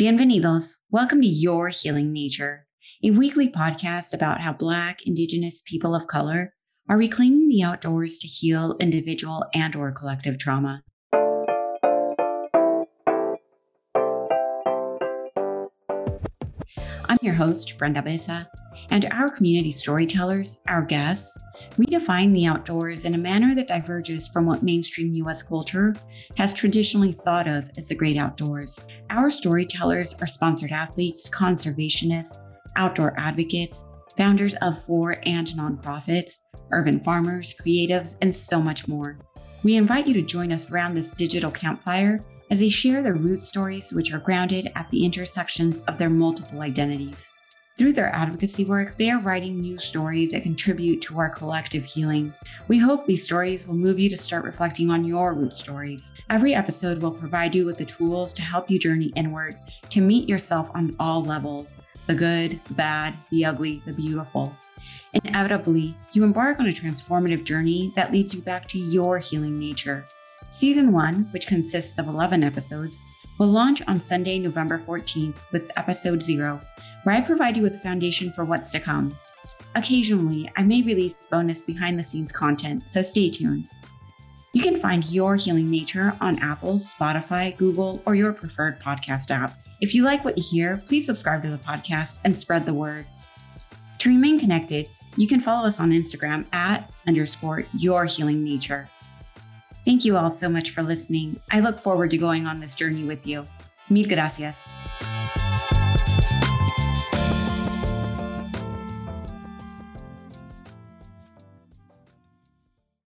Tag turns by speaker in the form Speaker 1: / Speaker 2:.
Speaker 1: Bienvenidos. Welcome to Your Healing Nature, a weekly podcast about how Black, Indigenous people of color are reclaiming the outdoors to heal individual and or collective trauma. I'm your host, Brenda Besa, and our community storytellers, our guests, redefine the outdoors in a manner that diverges from what mainstream US culture has traditionally thought of as the great outdoors. Our storytellers are sponsored athletes, conservationists, outdoor advocates, founders of for and nonprofits, urban farmers, creatives, and so much more. We invite you to join us around this digital campfire as they share their root stories, which are grounded at the intersections of their multiple identities. Through their advocacy work, they are writing new stories that contribute to our collective healing. We hope these stories will move you to start reflecting on your root stories. Every episode will provide you with the tools to help you journey inward, to meet yourself on all levels the good, the bad, the ugly, the beautiful. Inevitably, you embark on a transformative journey that leads you back to your healing nature. Season 1, which consists of 11 episodes, will launch on Sunday, November 14th with episode 0, where I provide you with the foundation for what's to come. Occasionally, I may release bonus behind the scenes content, so stay tuned. You can find Your Healing Nature on Apple, Spotify, Google, or your preferred podcast app. If you like what you hear, please subscribe to the podcast and spread the word. To remain connected, you can follow us on Instagram at underscore Your Healing Nature. Thank you all so much for listening. I look forward to going on this journey with you. Mil gracias.